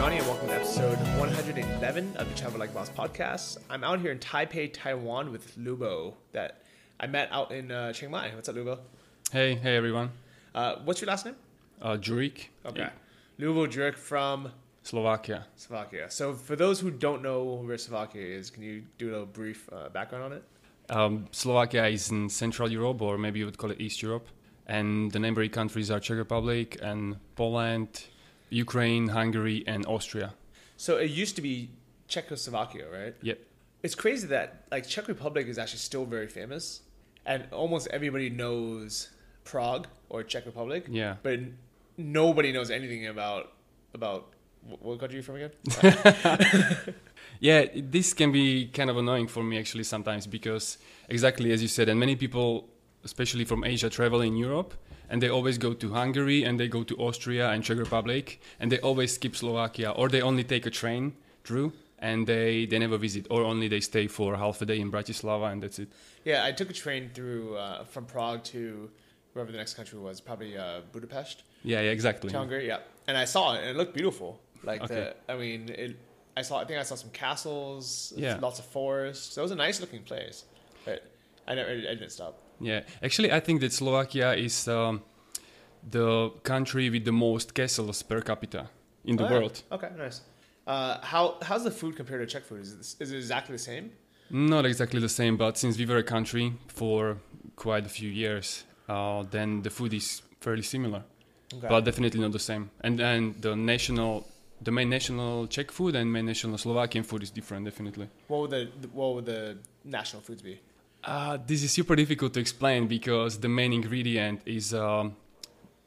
Johnny and welcome to episode 111 of the Travel Like Boss podcast. I'm out here in Taipei, Taiwan with Lubo that I met out in uh, Chiang Mai. What's up, Lubo? Hey, hey everyone. Uh, what's your last name? Uh, Jurek. Okay. Lubo Jurek from Slovakia. Slovakia. So for those who don't know where Slovakia is, can you do a little brief uh, background on it? Um, Slovakia is in Central Europe, or maybe you would call it East Europe. And the neighboring countries are Czech Republic and Poland, Ukraine, Hungary, and Austria. So it used to be Czechoslovakia, right? Yep. It's crazy that like Czech Republic is actually still very famous, and almost everybody knows Prague or Czech Republic. Yeah. But nobody knows anything about about what country you from again? Yeah, this can be kind of annoying for me actually sometimes because exactly as you said, and many people, especially from Asia, travel in Europe and they always go to Hungary and they go to Austria and Czech Republic and they always skip Slovakia or they only take a train through and they, they never visit or only they stay for half a day in Bratislava and that's it. yeah, I took a train through uh, from Prague to wherever the next country was, probably uh, Budapest, Yeah, yeah, exactly. to Hungary. Yeah, and I saw it, and it looked beautiful. Like Okay. the, I mean, it. I saw. I think I saw some castles. Yeah. Lots of forests. So it was a nice looking place, but I never. I didn't stop. Yeah, actually, I think that Slovakia is um, the country with the most castles per capita in the Oh, yeah. world. Okay, nice. Uh, how how's the food compared to Czech food? Is it, is it exactly the same? Not exactly the same, but since we were a country for quite a few years, uh, then the food is fairly similar, Okay. but definitely not the same. And then the national, the main national Czech food and main national Slovakian food is different, definitely. what would the what would the national foods be? Uh, this is super difficult to explain because the main ingredient is um,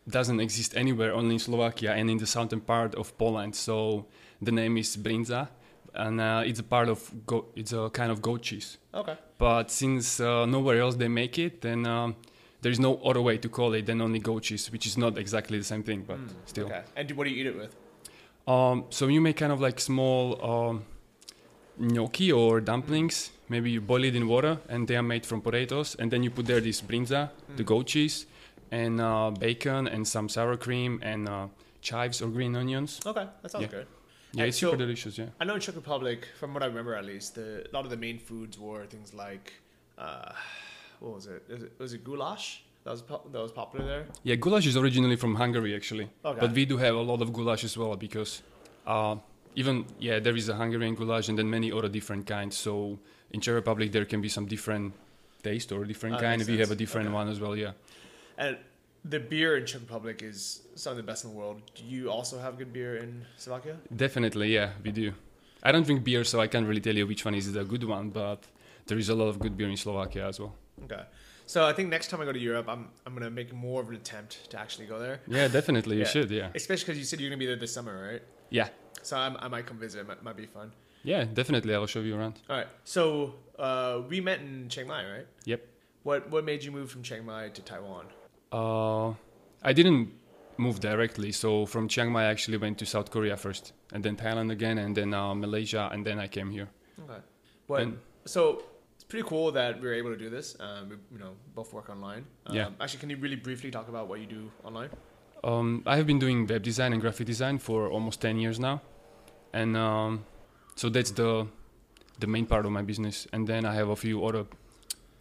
doesn't exist anywhere, only in Slovakia and in the southern part of Poland. So the name is brinza, and uh, it's a part of go- it's a kind of goat cheese. Okay. But since uh, nowhere else they make it, then um, there is no other way to call it than only goat cheese, which is not exactly the same thing, but still. Okay. And what do you eat it with? Um, so you make kind of like small um, gnocchi or dumplings. Maybe you boil it in water, and they are made from potatoes. And then you put there this brinza, the goat cheese, and uh, bacon, and some sour cream, and uh, chives or green onions. Okay, that sounds Yeah. good. Yeah, And it's so- super delicious. Yeah. I know in Czech Republic, from what I remember at least, the, a lot of the main foods were things like, uh, what was it? Was it, was it goulash? That was po- that was popular there. Yeah, goulash is originally from Hungary actually, Okay. but we do have a lot of goulash as well because uh, even yeah, there is a Hungarian goulash and then many other different kinds. So in Czech Republic there can be some different taste or different Ah, kind. If you have a different Okay. one as well, yeah. And the beer in Czech Republic is some of the best in the world. Do you also have good beer in Slovakia? Definitely, yeah, we do. I don't drink beer, so I can't really tell you which one is the good one, but there is a lot of good beer in Slovakia as well. Okay. So I think next time I go to Europe, I'm I'm gonna make more of an attempt to actually go there. Yeah, definitely, you Yeah. should, yeah. Especially because you said you're gonna be there this summer, right? Yeah, So I'm, I might come visit. It might, might be fun. yeah, definitely, I'll show you around. All right. So uh, we met in Chiang Mai, right? Yep. What What made you move from Chiang Mai to Taiwan? Uh, I didn't move directly, so from Chiang Mai I actually went to South Korea first, and then Thailand again, and then uh, Malaysia, and then I came here. Okay. What? And- so it's pretty cool that we were able to do this. Um, we, you know, both work online. Um, Yeah. Actually, can you really briefly talk about what you do online? Um, I have been doing web design and graphic design for almost 10 years now. And um, so that's the the main part of my business. And then I have a few other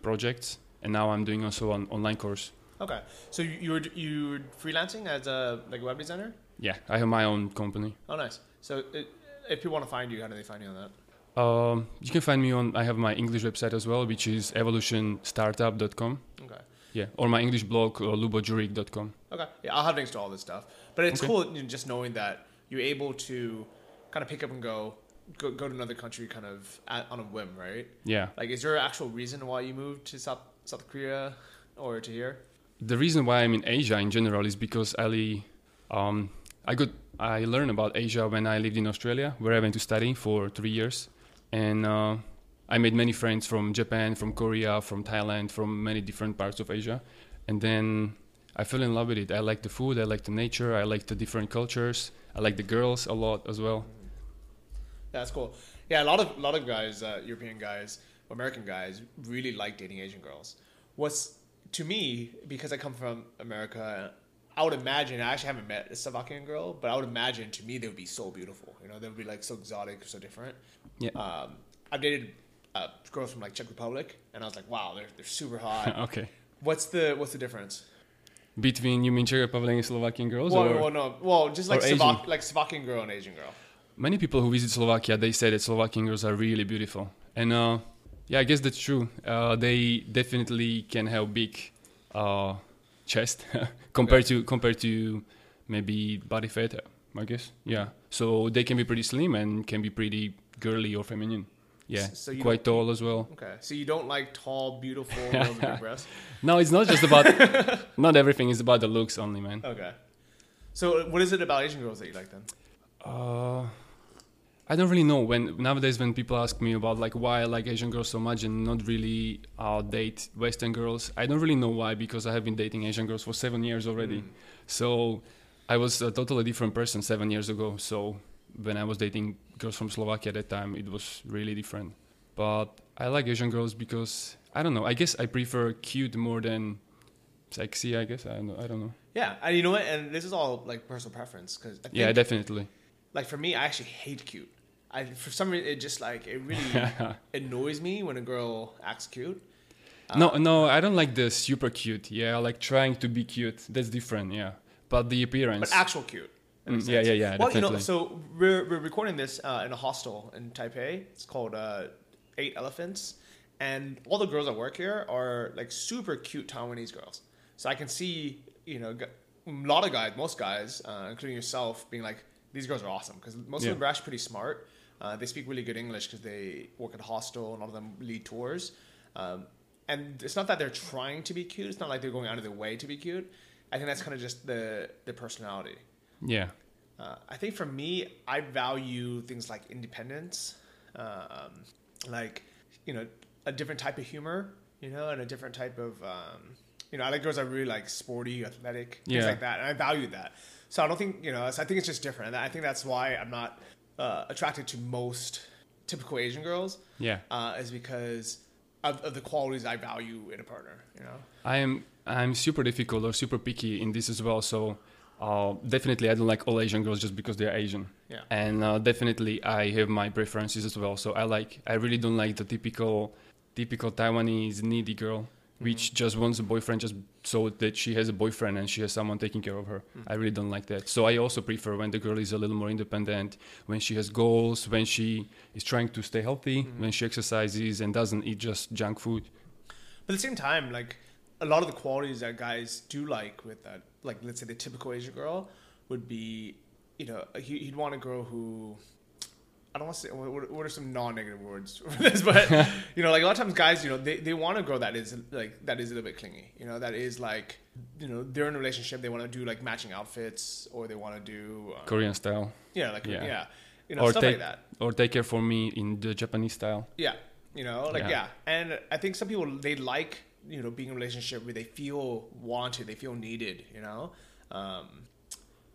projects. And now I'm doing also an online course. Okay. So you, were you were freelancing as a like a web designer? Yeah, I have my own company. Oh, nice. So it, if people want to find you, how do they find you on that? Um, you can find me on, I have my English website as well, which is evolutionstartup.com. Yeah, or my English blog, uh, lubojuric.com. Okay. Yeah, I'll have links to all this stuff. But it's Okay. cool you know, just knowing that you're able to kind of pick up and go, go, go to another country kind of at, on a whim, right? Yeah. Like, is there an actual reason why you moved to South South Korea or to here? the reason why I'm in Asia in general is because I, um, I got I learned about Asia when I lived in Australia, where I went to study for three years, and uh, I made many friends from Japan, from Korea, from Thailand, from many different parts of Asia, and then I fell in love with it. I like the food, I like the nature, I like the different cultures, I like the girls a lot as well. That's cool. Yeah, a lot of a lot of guys, uh, European guys, American guys, really like dating Asian girls. What's to me because I come from America, I would imagine I actually haven't met a Slovakian girl, but I would imagine to me they would be so beautiful. You know, they would be like so exotic, so different. Yeah. Um, I've dated uh, girls from like Czech Republic, and I was like, wow, they're they're super hot. okay. what's the what's the difference? Between you mean Czech Republic and Slovakian girls? Well, or? well, no, well, just like Slovak, like Slovakian girl and Asian girl. many people who visit Slovakia they say that Slovakian girls are really beautiful, and uh, yeah, I guess that's true. Uh, they definitely can have big uh, chest compared to compared to maybe body fat. I guess yeah. So they can be pretty slim and can be pretty girly or feminine. Yeah, so quite tall as well. Okay, so you don't like tall, beautiful girls with big breasts. No, it's not just about. not everything is about the looks only, man. Okay. So what is it about Asian girls that you like then? Uh, I don't really know. When nowadays, when people ask me about like why I like Asian girls so much and not really uh, date Western girls, I don't really know why because I have been dating Asian girls for seven years already. So I was a totally different person seven years ago. So when I was dating girls from Slovakia at that time, it was really different. But I like Asian girls because I don't know. I guess I prefer cute more than sexy. I guess I don't know. I don't know. Yeah, and you know what? And this is all like personal preference because I think, Yeah, definitely. like for me, I actually hate cute. I for some reason it just like it really annoys me when a girl acts cute. no, uh, no, I don't like the super cute. Yeah, like trying to be cute. That's different. Yeah, but the appearance. but actual cute. Mm, yeah, sense. yeah, yeah, Well, you know, definitely. so we're, we're recording this uh, in a hostel in Taipei. It's called uh, Eight Elephants, and all the girls that work here are like super cute Taiwanese girls. So I can see, you know, a lot of guys, most guys, uh, including yourself, being like, these girls are awesome because most Yeah. of them are actually pretty smart. Uh, they speak really good English because they work at a hostel, and a lot of them lead tours. Um, and it's not that they're trying to be cute. It's not like they're going out of their way to be cute. I think that's kind of just the their personality. Yeah, Uh, I think for me, I value things like independence, um, like you know, a different type of humor, you know, and a different type of um, you know, I like girls that are really like sporty, athletic, things Yeah. like that, and I value that. So I don't think you know, I think it's just different, and I think that's why I'm not uh, attracted to most typical Asian girls, yeah. uh, is because of, of the qualities I value in a partner, you know. I am. I'm super difficult or super picky in this as well. So uh, definitely, I don't like all Asian girls just because they're Asian. Yeah. And uh, definitely, I have my preferences as well. So I like. I really don't like the typical, typical Taiwanese needy girl, which just wants a boyfriend just so that she has a boyfriend and she has someone taking care of her. I really don't like that. So I also prefer when the girl is a little more independent, when she has goals, when she is trying to stay healthy, when she exercises and doesn't eat just junk food. But at the same time, like a lot of the qualities that guys do like with that, like let's say the typical Asian girl would be, you know, he, he'd want a girl who. I don't want to say what, what are some non-negative words for this, but you know, like a lot of times, guys, you know, they, they want a girl that is like that is a little bit clingy. You know, that is like, you know, they're in a relationship. They want to do like matching outfits, or they want to do, uh, Korean style. yeah, like yeah, Yeah. you know, or stuff take like that. or take care for me in the Japanese style. Yeah, you know, like yeah. Yeah. and I think some people they like you know being in a relationship where they feel wanted, they feel needed, you know. Um,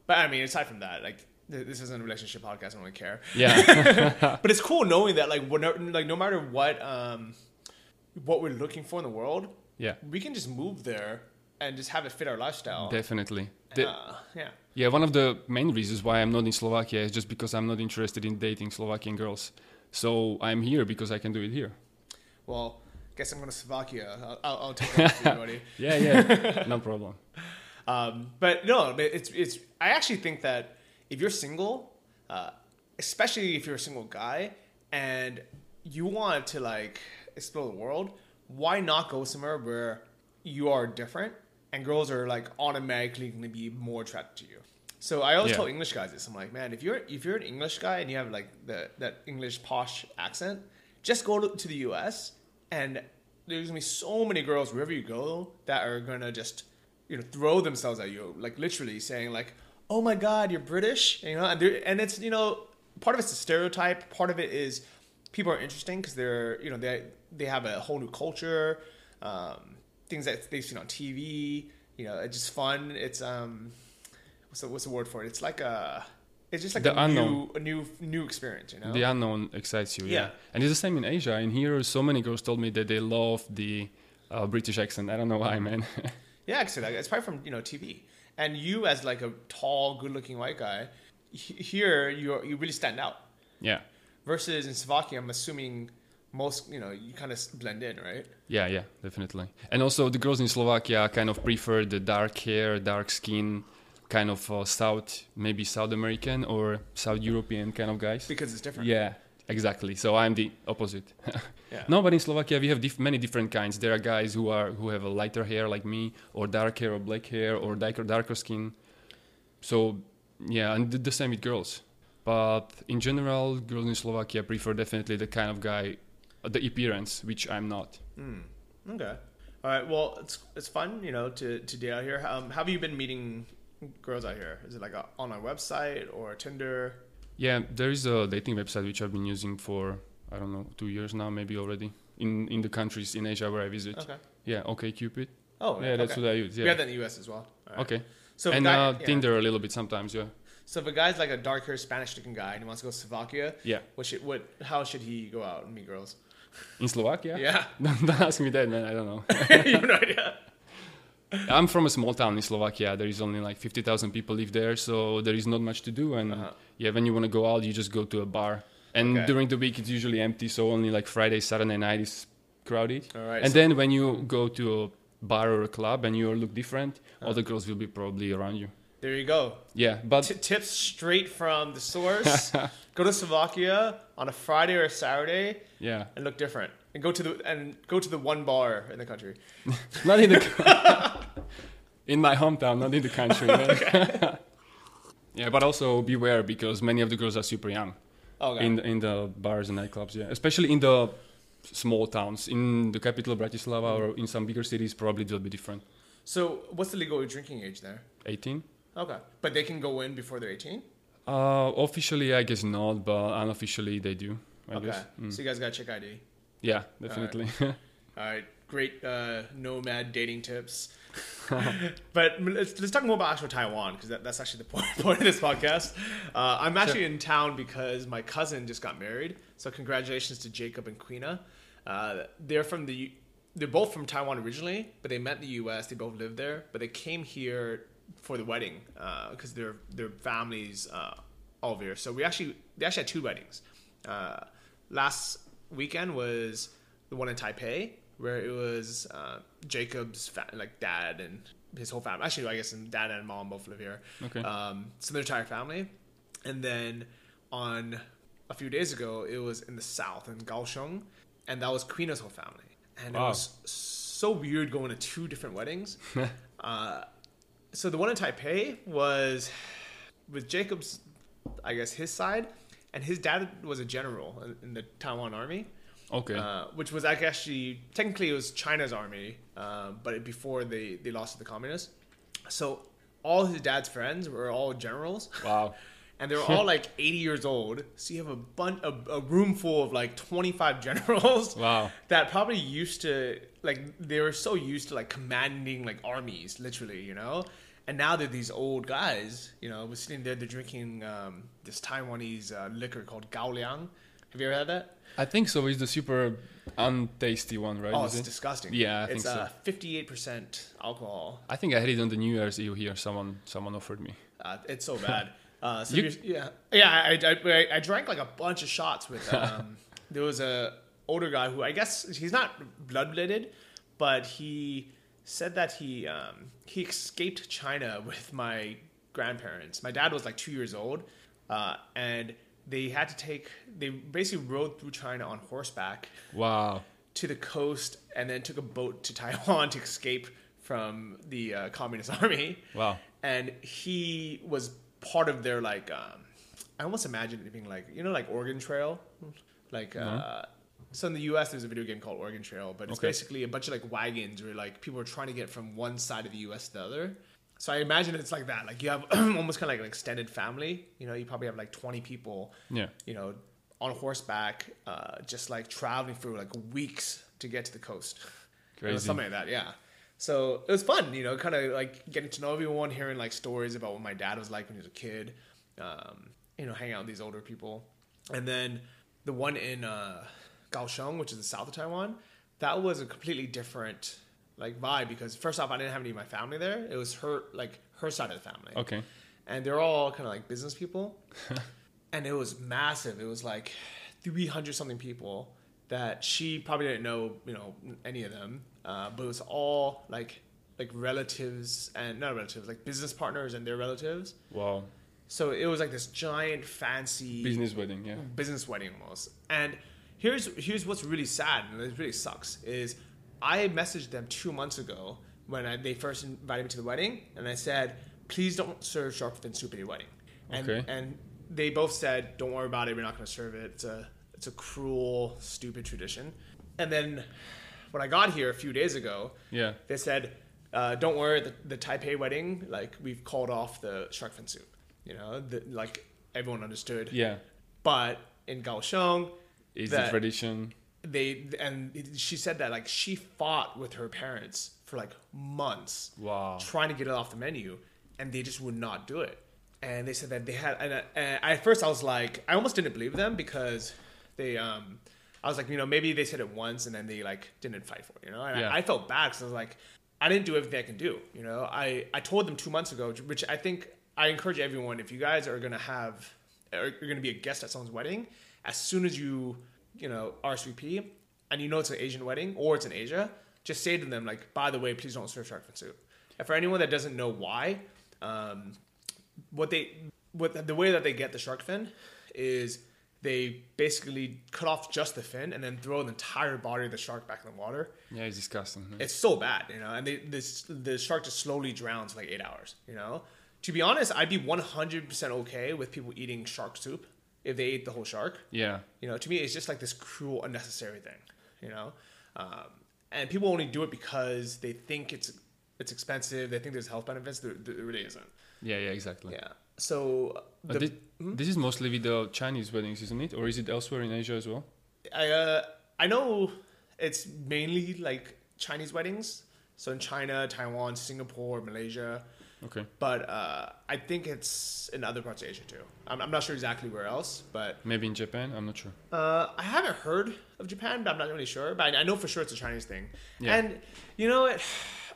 but I mean, aside from that, like this isn't a relationship podcast. I don't really care. Yeah, But it's cool knowing that like whenever, like no matter what um, what we're looking for in the world, yeah, we can just move there and just have it fit our lifestyle. definitely. The- Uh, yeah. yeah, one of the main reasons why I'm not in Slovakia is just because I'm not interested in dating Slovakian girls. So I'm here because I can do it here. Well, guess I'm going to Slovakia. I'll, I'll, I'll take that for you, buddy. Yeah, yeah, no problem. Um, but no, it's it's. I actually think that if you're single, uh, especially if you're a single guy and you want to like explore the world, why not go somewhere where you are different and girls are like automatically going to be more attracted to you. So I always Yeah. tell English guys this. I'm like, man, if you're if you're an English guy and you have like the that English posh accent, just go to, to the U.S. and there's gonna be so many girls wherever you go that are gonna just you know throw themselves at you, like literally saying like, oh my god, you're British, you know, and, and it's you know part of it's a stereotype, part of it is people are interesting because they're you know they they have a whole new culture, um, things that they've seen on TV. You know, it's just fun. It's um, what's the what's the word for it? It's like a it's just like The a unknown. new a new new experience. You know. The unknown excites you. Yeah. Yeah. And it's the same in Asia. And here, so many girls told me that they love the uh, British accent. I don't know why, man. Yeah, actually, like, it's probably from you know TV. And you, as like a tall, good-looking white guy, he- here you you really stand out. yeah. Versus in Slovakia, I'm assuming most you know you kind of blend in, right? Yeah, yeah, definitely. And also, the girls in Slovakia kind of prefer the dark hair, dark skin, kind of uh, South, maybe South American or South European kind of guys. Because it's different. Yeah, exactly. So I'm the opposite. Yeah. No, but in Slovakia we have dif- many different kinds. There are guys who are who have a lighter hair like me, or dark hair or black hair, or darker darker skin. So yeah, and the, same with girls. But in general, girls in Slovakia prefer definitely the kind of guy, uh, the appearance, which I'm not. Mm. Okay. All right. Well, it's it's fun, you know, to to date out here. Um, how have you been meeting girls out here? Is it like a online website or Tinder? Yeah, there is a dating website which I've been using for I don't know two years now, maybe already in in the countries in Asia where I visit. Okay. Yeah, OkCupid. Oh, yeah, that's what I use. We Yeah. have that in the U.S. as well. Right. Okay. So and guy- uh, yeah. Tinder a little bit sometimes. Yeah. So if a guy's like a dark haired Spanish looking guy and he wants to go to Slovakia, Yeah. what should what how should he go out and meet girls? In Slovakia. Yeah. don't, don't ask me that, man. I don't know. you have no idea. I'm from a small town in Slovakia. There is only like 50,000 people live there, so there is not much to do. And Uh-huh. yeah, when you want to go out, you just go to a bar. And Okay. during the week, it's usually empty, so only like Friday, Saturday night is crowded. All right. and so- then when you go to a bar or a club and you look different, Uh-huh. all the girls will be probably around you. there you go. Yeah, but T- tips straight from the source. go to Slovakia on a Friday or a Saturday yeah, and look different. And go to the and go to the one bar in the country. not in the in my hometown, not in the country. yeah, but also beware because many of the girls are super young. Okay. in the, in the bars and nightclubs. Yeah, especially in the small towns. In the capital Bratislava or in some bigger cities, probably it will be different. so what's the legal drinking age there? 18. Okay, but they can go in before they're eighteen. Uh, officially, I guess not, but unofficially they do. I Okay. Mm. so you guys got to check ID. Yeah, definitely. All right, great uh, nomad dating tips. but let's, let's talk more about actual Taiwan because that, that's actually the point, point of this podcast. Uh, I'm actually in town because my cousin just got married. So congratulations to Jacob and Queena. Uh, they're from the they're both from Taiwan originally, but they met in the U.S. They both lived there, but they came here for the wedding because their their families uh, all here. So we actually they actually had two weddings. Uh, last weekend was the one in Taipei, where it was uh, Jacob's fa- like dad and his whole family. Actually, I guess dad and mom both live here. Okay. Um, so their entire family, and then on a few days ago, it was in the south in Kaohsiung, and that was Queena's whole family. And it was so weird going to two different weddings. uh, so the one in Taipei was with Jacob's, I guess his side, and his dad was a general in, in the Taiwan army, okay. uh, which was like actually technically it was China's army, uh, but it, before they they lost to the communists. So all his dad's friends were all generals, wow. and they were all like 80 years old. So you have a bunch, a, a room full of like 25 generals Wow. that probably used to like they were so used to like commanding like armies, literally, you know. And now they're these old guys, you know, we're sitting there, they're drinking um, this Taiwanese uh, liquor called Gaoliang. Have you ever had that? I think so. It's the super untasty one, right? Oh, it's it? disgusting. Yeah, I think it's so. uh, 58% alcohol. I think I had it on the New Year's Eve here. Someone someone offered me. Uh, it's so bad. Uh, so You- yeah, yeah. I, I, I, I drank like a bunch of shots with. Um, there was a older guy who I guess he's not blood related, but he said that he um, he escaped China with my grandparents. My dad was like two years old, uh, and they had to take. They basically rode through China on horseback Wow. to the coast, and then took a boat to Taiwan to escape from the uh, communist army Wow. and he was part of their like um i almost imagine it being like you know like oregon trail like uh so in the us there's a video game called oregon trail but it's Okay. basically a bunch of like wagons where like people are trying to get from one side of the us to the other so i imagine it's like that like you have almost kind of like an extended family you know you probably have like 20 people Yeah. you know on horseback, uh, just like traveling for like weeks to get to the coast. It was Crazy. something like that, yeah. So it was fun, you know, kind of like getting to know everyone, hearing like stories about what my dad was like when he was a kid, um, you know, hanging out with these older people. And then the one in uh, Kaohsiung, which is the south of Taiwan, that was a completely different like vibe because first off, I didn't have any of my family there. It was her like her side of the family Okay. and they're all kind of like business people. and it was massive. It was like 300 something people that she probably didn't know, you know, any of them. Uh, but it was all like like relatives and not relatives, like business partners and their relatives. Wow. So it was like this giant fancy Business wedding. Yeah. business wedding almost. And here's here's what's really sad and it really sucks is I messaged them two months ago when I, they first invited me to the wedding, and I said, please don't serve shark fin soup at your wedding. And Okay. and they both said, don't worry about it. We're not going to serve it. It's a it's a cruel, stupid tradition. And then when I got here a few days ago, Yeah. they said, uh, "Don't worry, the, the Taipei wedding, like we've called off the shark fin soup." You know, the, like everyone understood. Yeah. But in Kaohsiung, That the tradition. they and she said that like she fought with her parents for like months, Wow. trying to get it off the menu, and they just would not do it. And they said that they had. And, uh, and at first, I was like, I almost didn't believe them because they. um I was like, you know, maybe they said it once and then they like didn't fight for it, you know. And Yeah. I, I felt bad because I was like, I didn't do everything I can do, you know. I I told them two months ago, which I think I encourage everyone if you guys are gonna have, or you're gonna be a guest at someone's wedding, as soon as you you know RSVP and you know it's an Asian wedding or it's in Asia, just say to them like, by the way, please don't serve shark fin soup. And for anyone that doesn't know why, um, what they what the way that they get the shark fin is they basically cut off just the fin and then throw the entire body of the shark back in the water. Yeah, it's disgusting. yeah. It's so bad, you know, and they, this the shark just slowly drowns for like eight hours. You know, to be honest, I'd be one hundred percent okay with people eating shark soup if they ate the whole shark. Yeah. You know, to me, it's just like this cruel, unnecessary thing. You know, um, and people only do it because they think it's it's expensive. They think there's health benefits. There, there really isn't. Yeah. Yeah. Exactly. Yeah. So the, thi- This is mostly with the Chinese weddings, isn't it? Or is it elsewhere in Asia as well? I uh, I know it's mainly like Chinese weddings. So in China, Taiwan, Singapore, Malaysia. Okay. But uh, I think it's in other parts of Asia too. I'm, I'm not sure exactly where else, but Maybe in Japan. I'm not sure. Uh, I haven't heard of Japan, but I'm not really sure. But I, I know for sure it's a Chinese thing. Yeah. And you know, it,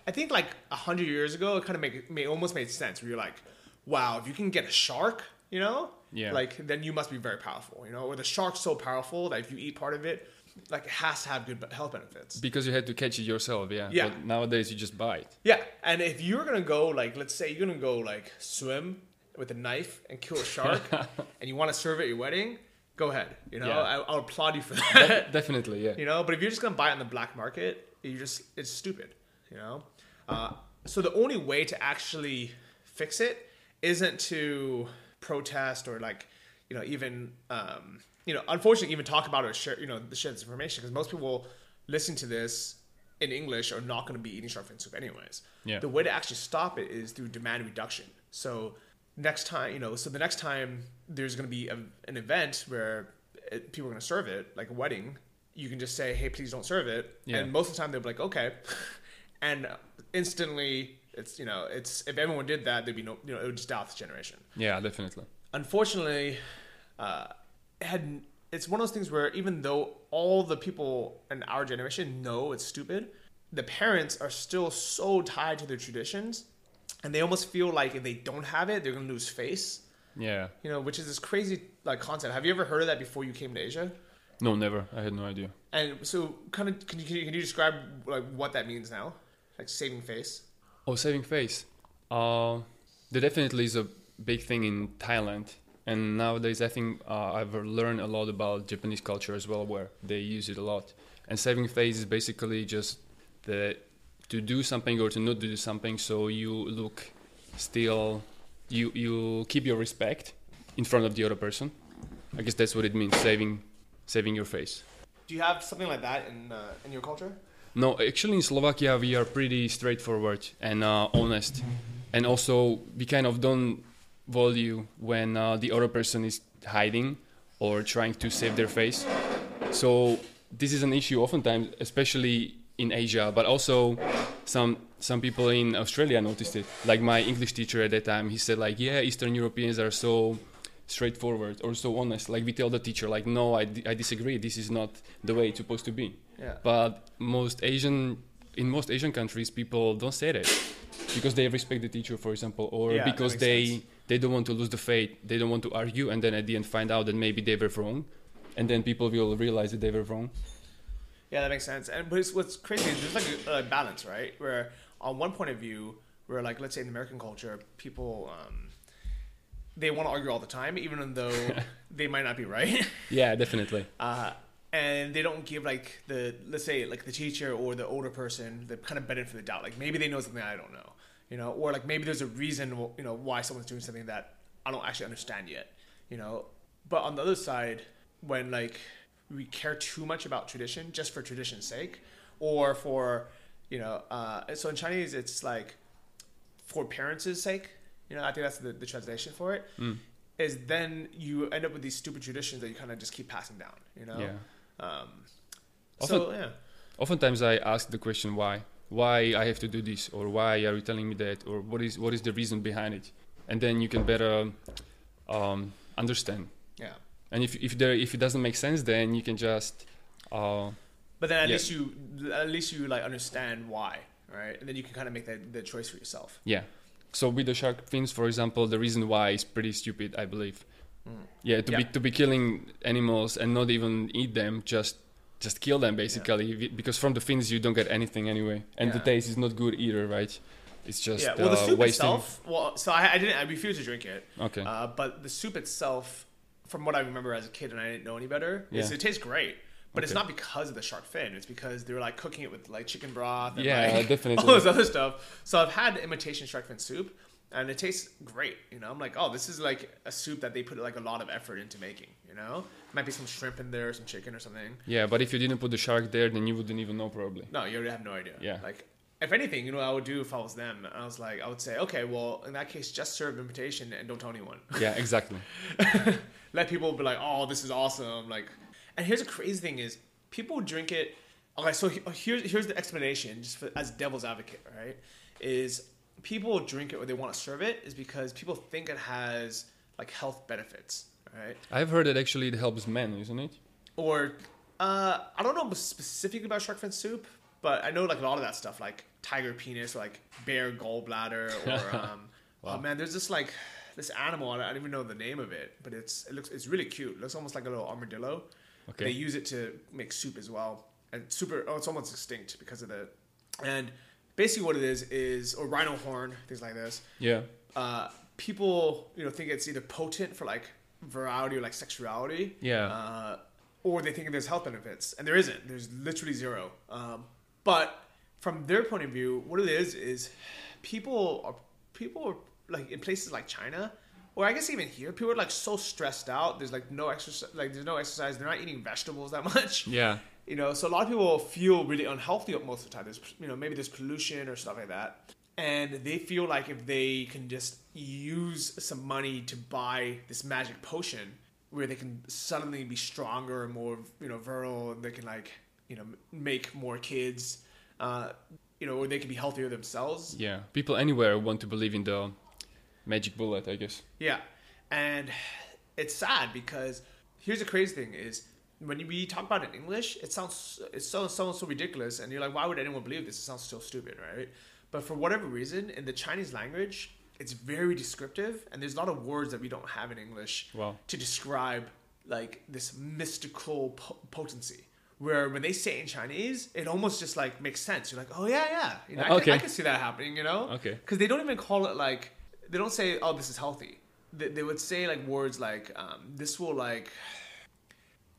I think like a hundred years ago, it kind of make, made almost made sense. Where you're like, wow, if you can get a shark, you know, Yeah. like then you must be very powerful, you know. Or the shark's so powerful that if you eat part of it, like it has to have good health benefits. Because you had to catch it yourself. Yeah. Yeah. But nowadays you just buy it. Yeah, and if you're gonna go like, let's say you're gonna go like swim with a knife and kill a shark, and you want to serve it at your wedding, go ahead. You know, Yeah. I, I'll applaud you for that. Definitely. Yeah. you know but if you're just gonna buy it on the black market you just it's stupid you know uh, so the only way to actually fix it isn't to protest or like you know even um, you know unfortunately even talk about it or share you know the share this information because most people listening to this in english are not going to be eating shark fin soup anyways Yeah. the way to actually stop it is through demand reduction so next time you know so the next time there's going to be a, an event where it, people are going to serve it like a wedding you can just say hey please don't serve it Yeah. and most of the time they'll be like okay and instantly it's you know it's if everyone did that there'd be no you know it would just die off this generation Yeah. Definitely. unfortunately, uh, had it's one of those things where even though all the people in our generation know it's stupid, the parents are still so tied to their traditions, and they almost feel like if they don't have it, they're gonna lose face. Yeah. You know, which is this crazy like concept. Have you ever heard of that before you came to Asia? No, never. I had no idea. And so, kind of, can you, can you can you describe like what that means now, like saving face? Oh, saving face. Uh, there definitely is a big thing in Thailand, and nowadays I think uh, I've learned a lot about Japanese culture as well, where they use it a lot. And saving face is basically just the to do something or to not do something, so you look still, you you keep your respect in front of the other person. I guess that's what it means, saving saving your face. Do you have something like that in uh, in your culture? No, actually in Slovakia we are pretty straightforward and uh, honest, and also we kind of don't value when uh, the other person is hiding or trying to save their face. So this is an issue oftentimes, especially in Asia, but also some some people in Australia noticed it. Like my English teacher at that time, he said like, yeah, Eastern Europeans are so straightforward or so honest. Like we tell the teacher like, no, I, I disagree. This is not the way it's supposed to be. Yeah. But most Asian in most Asian countries, people don't say that because they respect the teacher, for example, or Yeah, because they sense. They don't want to lose the faith. They don't want to argue, and then at the end find out that maybe they were wrong, and then people will realize that they were wrong. Yeah, that makes sense. And but it's, what's crazy is there's like a, a balance, right? Where on one point of view, where like let's say in American culture, people um, they want to argue all the time, even though they might not be right. Yeah, definitely. uh, and they don't give like the let's say like the teacher or the older person the kind of benefit for the doubt. Like maybe they know something I don't know, you know, or like maybe there's a reason you know why someone's doing something that I don't actually understand yet, you know. But on the other side, when like we care too much about tradition just for tradition's sake, or for you know, uh, so in Chinese it's like for parents' sake. You know, I think that's the, the translation for it. Is Mm. then you end up with these stupid traditions that you kind of just keep passing down. You know. Yeah. Um, Often- so yeah, Oftentimes I ask the question why, why I have to do this, or why are you telling me that, or what is what is the reason behind it, and then you can better um, understand. yeah. And if if there if it doesn't make sense, then you can just uh, But then at Yeah. least you at least you like understand why, right? And then you can kind of make that the choice for yourself. Yeah. So with the shark fins, for example, the reason why is pretty stupid, I believe. Yeah, to be to be killing animals and not even eat them, just just kill them basically, Vi- because from the fins you don't get anything anyway, and the taste is not good either, right? It's just yeah. Well, the uh, soup wasting. itself. Well, so I, I didn't. I refused to drink it. Okay. Uh, but the soup itself, from what I remember as a kid, and I didn't know any better, is Yeah. it tastes great. But it's not because of the shark fin. It's because they were like cooking it with like chicken broth. And, Yeah, like, definitely. All this other stuff. So I've had imitation shark fin soup, and it tastes great. You know, I'm like, oh, this is like a soup that they put like a lot of effort into making. You know, might be some shrimp in there, or some chicken or something. yeah, but if you didn't put the shark there, then you wouldn't even know probably. No, you already have no idea. Yeah. Like, if anything, you know, what I would do if I was them. I was like, I would say, okay, well, in that case, just serve invitation and don't tell anyone. Yeah, exactly. Let people be like, oh, this is awesome. Like, and here's the crazy thing is, people drink it. Okay, so oh, here's here's the explanation, just for, as devil's advocate, right? Is people drink it or they want to serve it is because people think it has like health benefits, right? I've heard that actually it helps men, isn't it? or uh, I don't know specifically about shark fin soup, but I know like a lot of that stuff, like tiger penis or like bear gallbladder, or um, oh man, there's this like this animal. I don't, I don't even know the name of it, but it's it looks it's really cute. It looks almost like a little armadillo. Okay. They use it to make soup as well, and super. Oh, it's almost extinct because of the. And basically, what it is is or rhino horn, things like this Yeah. uh, people you know think it's either potent for like virality or like sexuality Yeah. uh, or they think there's health benefits and there isn't. There's literally zero. Um, but from their point of view what it is is people are people are like in places like china or i guess even here people are like so stressed out. There's like no exercise like there's no exercise. They're not eating vegetables that much. Yeah. you know so a lot of people feel really unhealthy most of the time. There's you know maybe there's pollution or stuff like that. And they feel like if they can just use some money to buy this magic potion where they can suddenly be stronger and more you know virile and they can like you know make more kids uh, you know or they can be healthier themselves Yeah. People anywhere want to believe in the magic bullet, I guess. Yeah, and it's sad because here's the crazy thing: is when we talk about it in English, it sounds it sounds, sounds so ridiculous, and you're like, why would anyone believe this? It sounds so stupid, right? But for whatever reason, in the Chinese language, it's very descriptive, and there's a lot of words that we don't have in English Wow. to describe like this mystical po- potency. Where when they say it in Chinese, it almost just like makes sense. You're like, oh yeah, yeah, you know, I, Okay. can, I can see that happening, you know? Okay. Because they don't even call it like they don't say, "Oh, this is healthy." They, they would say like words like, um, "This will like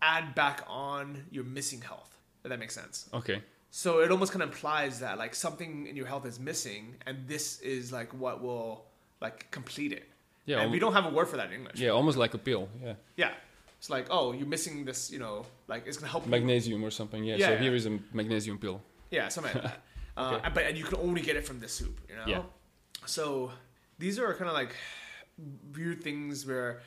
add back on your missing health." If that makes sense. Okay. So it almost kind of implies that like something in your health is missing, and this is like what will like complete it. Yeah, and we don't have a word for that in English. Yeah, almost like a pill. Yeah. Yeah. It's like, oh, you're missing this. You know, like it's gonna help. you. Magnesium or something. Yeah. Yeah, so yeah. here is a magnesium pill. Yeah, something like that. uh, Okay. but and you can only get it from this soup, you know. Yeah. So these are kind of like weird things where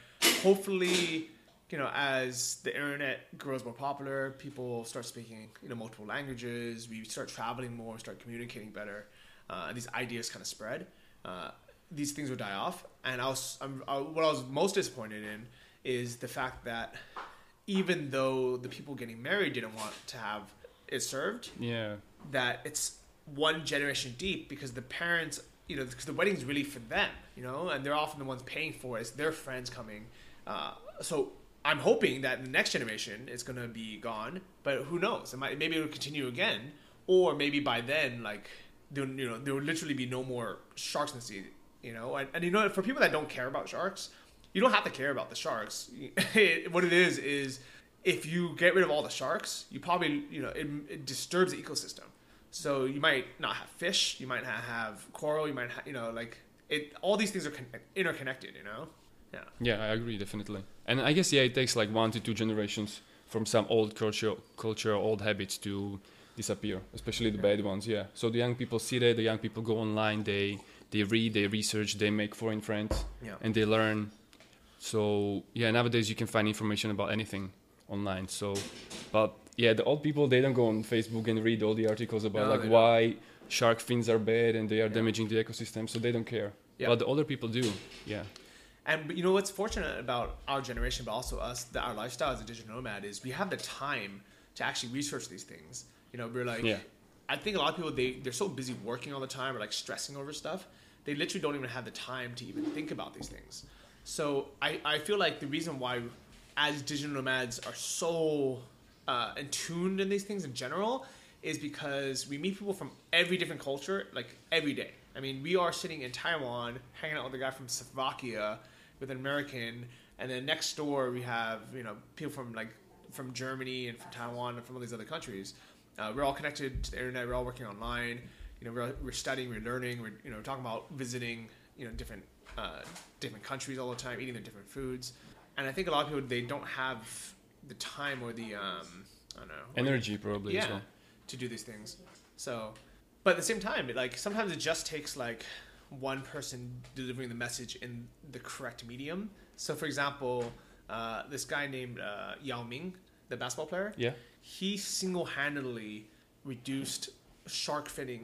hopefully you know, as the internet grows more popular, people start speaking, you know, multiple languages. We start traveling more, start communicating better. Uh, and these ideas kind of spread. Uh, these things would die off. And I was, I, what I was most disappointed in is the fact that even though the people getting married didn't want to have it served, Yeah. that it's one generation deep because the parents, you know, because the wedding's really for them, you know, and they're often the ones paying for it. It's their friends coming. Uh, so I'm hoping that the next generation is going to be gone, but who knows? It might, maybe it'll continue again, or maybe by then, like, there, you know, there will literally be no more sharks in the sea, you know, and, and you know, for people that don't care about sharks, you don't have to care about the sharks. what it is is if you get rid of all the sharks, you probably you know it, it disturbs the ecosystem. So you might not have fish, you might not have coral, you might have you know like it. All these things are con- interconnected. You know. Yeah. Yeah, I agree definitely. And I guess yeah, it takes like one to two generations from some old culture, culture, old habits to disappear, especially the bad ones. Yeah. So the young people see that, the young people go online, they they read, they research, they make foreign friends, Yeah. and they learn. So yeah, nowadays you can find information about anything online. So, but yeah, the old people they don't go on Facebook and read all the articles about No, like they don't. why shark fins are bad and they are Yeah. damaging the ecosystem, so they don't care. Yeah. But the older people do. Yeah. And but you know what's fortunate about our generation, but also us, that our lifestyle as a digital nomad is we have the time to actually research these things. You know, we're like, Yeah. I think a lot of people they they're so busy working all the time or like stressing over stuff, they literally don't even have the time to even think about these things. So I I feel like the reason why as digital nomads are so uh, in in these things in general is because we meet people from every different culture like every day. I mean, we are sitting in Taiwan hanging out with a guy from Slovakia with an American, and then next door we have you know people from like from Germany and from Taiwan and from all these other countries. Uh, we're all connected to the internet. We're all working online. You know, we're, we're studying, we're learning. We're you know talking about visiting you know different uh, different countries all the time, eating their different foods. And I think a lot of people they don't have the time or the um, I don't know Energy probably as yeah, well. to do these things. So, but at the same time, it, like sometimes it just takes like one person delivering the message in the correct medium. So, for example, uh, this guy named uh, Yao Ming, the basketball player, Yeah. he single-handedly reduced shark finning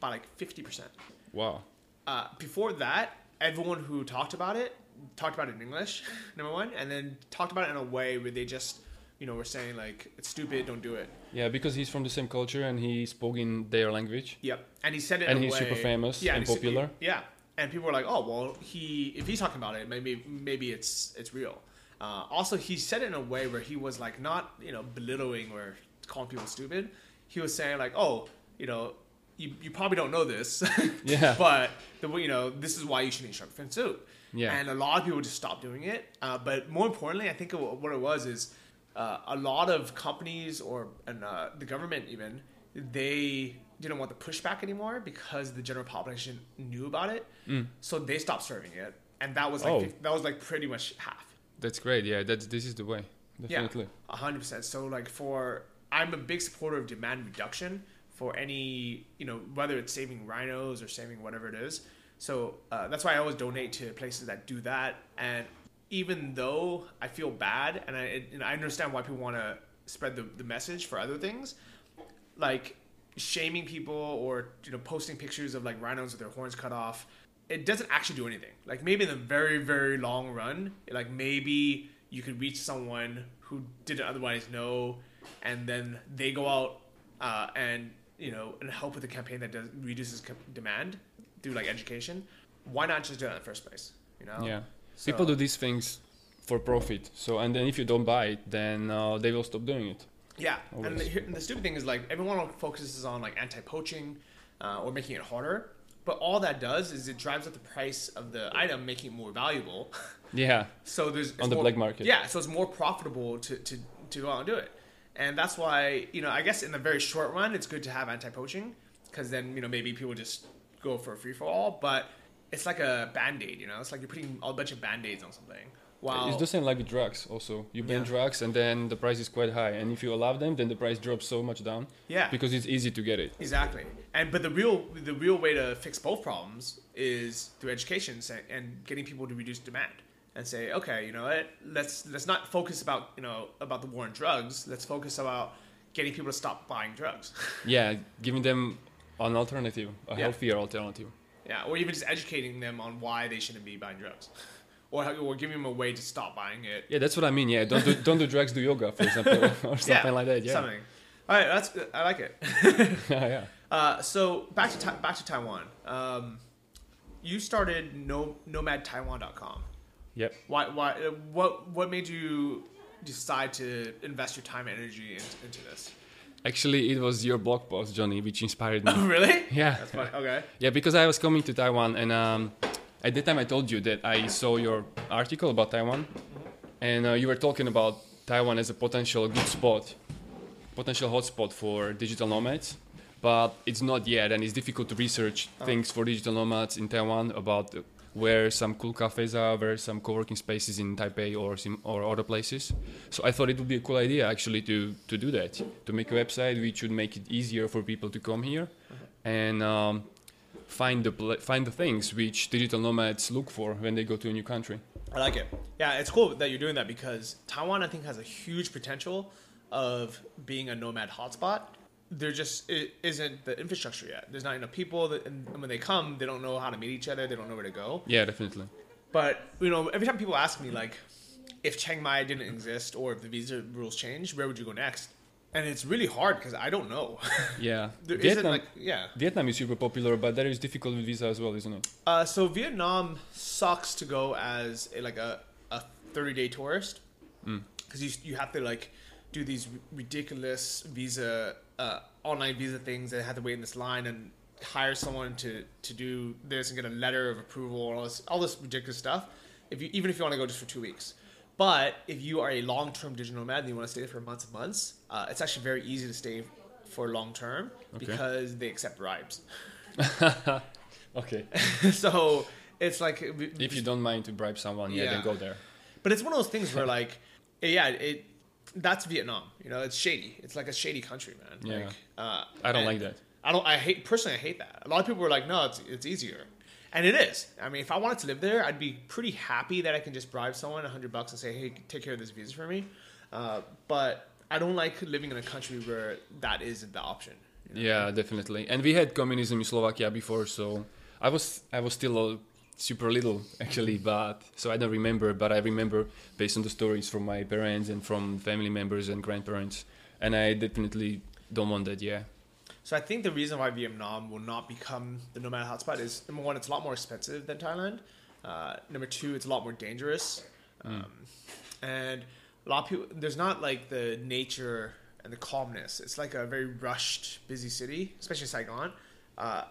by like fifty percent. Wow. Uh, before that, everyone who talked about it talked about it in English, number one, and then talked about it in a way where they just, you know, were saying like it's stupid, don't do it. Yeah, because he's from the same culture and he spoke in their language. Yep, and he said it. And in a he's way, super famous and he's super- popular. yeah, and people were like, "Oh, well, he if he's talking about it, maybe maybe it's it's real." Uh, also, he said it in a way where he was like not you know belittling or calling people stupid. He was saying like, "Oh, you know, you, you probably don't know this, Yeah. but the you know this is why you should eat shark fin soup." Yeah. and a lot of people just stopped doing it. Uh, but more importantly, I think it- what it was is uh, a lot of companies or and uh, the government even they didn't want the pushback anymore because the general population knew about it. So they stopped serving it, and that was like Oh. that was like pretty much half. That's great. Yeah, that's this is the way. Definitely. Yeah, hundred percent. So like for I'm a big supporter of demand reduction for any you know whether it's saving rhinos or saving whatever it is. So uh, that's why I always donate to places that do that. And even though I feel bad and I and I understand why people want to spread the, the message for other things, like shaming people or you know posting pictures of like rhinos with their horns cut off it doesn't actually do anything like maybe in the very very long run like maybe you could reach someone who didn't otherwise know and then they go out uh, and you know and help with a campaign that does reduces co- demand through like education why not just do that in the first place you know Yeah. So- People do these things for profit. So and then if you don't buy it, then uh, they will stop doing it. Yeah, and the, and the stupid thing is like everyone focuses on like anti-poaching uh, or making it harder, but all that does is it drives up the price of the item, making it more valuable. Yeah. so there's On the more- black market. Yeah, so it's more profitable to, to to go out and do it, and that's why you know I guess in the very short run it's good to have anti-poaching because then you know maybe people just go for a free for all, but it's like a band aid, you know, it's like you're putting a bunch of band aids on something. Wow. It's the same like with drugs also. You ban Yeah. drugs and then the price is quite high. And if you allow them, then the price drops so much down. Yeah. Because it's easy to get it. Exactly, and but the real the real way to fix both problems is through education and getting people to reduce demand. And say, okay, you know what? Let's let's not focus about you know about the war on drugs. Let's focus about getting people to stop buying drugs. Yeah, giving them an alternative, a Yeah. healthier alternative. yeah, or even just educating them on why they shouldn't be buying drugs, or or giving them a way to stop buying it. Yeah, that's what I mean. Yeah, don't do, don't do drugs, do yoga, for example, or something like that. Yeah, something. All right, that's good. I like it. yeah, yeah. Uh, so back to Ta- back to Taiwan. Um, you started no nomadtaiwan.com. Yep. Why why what what made you decide to invest your time and energy in, into this? Actually, it was your blog post, Johnny, which inspired me. Oh, really? yeah. That's funny. Okay. Yeah, because I was coming to Taiwan, and um, at that time I told you that I saw your article about Taiwan, and uh, you were talking about Taiwan as a potential good spot, potential hotspot for digital nomads. But it's not yet, and it's difficult to research things for digital nomads in Taiwan about where some cool cafes are, where some co-working spaces in Taipei or sim- or other places. So I thought it would be a cool idea actually to to do that, to make a website which would make it easier for people to come here, and um, find the find the things which digital nomads look for when they go to a new country. I like it. Yeah, it's cool that you're doing that because Taiwan, I think, has a huge potential of being a nomad hotspot. There just it isn't the infrastructure yet. There's not enough people, that, and when they come, they don't know how to meet each other. They don't know where to go. Yeah, definitely. But you know, every time people ask me like, if Chiang Mai didn't exist or if the visa rules changed, where would you go next? And it's really hard because I don't know. Yeah, there Vietnam. like yeah. Vietnam is super popular, but that is difficult with visa as well, isn't it? Uh, so Vietnam sucks to go as a, like a, a 30 day tourist because you, you have to like do these ridiculous visa uh, online visa things they have to wait in this line and hire someone to, to do this and get a letter of approval and all this all this ridiculous stuff if you even if you want to go just for two weeks but if you are a long-term digital nomad and you want to stay there for months and months uh, it's actually very easy to stay for long term Okay. because they accept bribes Okay. so it's like if you don't mind to bribe someone, yeah, Yeah. then go there. But it's one of those things where like, yeah, it that's Vietnam. You know, it's shady. It's like a shady country, man. Yeah. Like, uh, I don't like that. I don't. I hate personally. I hate that. A lot of people were like, no, it's it's easier, and it is. I mean, if I wanted to live there, I'd be pretty happy that I can just bribe someone a hundred bucks and say, hey, take care of this visa for me. Uh, but I don't like living in a country where that isn't the option. you know? Yeah, definitely. And we had communism in Slovakia before, so I was I was still super little actually, but so I don't remember. But I remember based on the stories from my parents and from family members and grandparents, and I definitely don't want that. Yeah. So I think the reason why Vietnam will not become the nomad hotspot is number one, it's a lot more expensive than Thailand. Uh, number two, it's a lot more dangerous, um, and a lot of people. There's not like the nature and the calmness. It's like a very rushed, busy city, especially Saigon. Uh,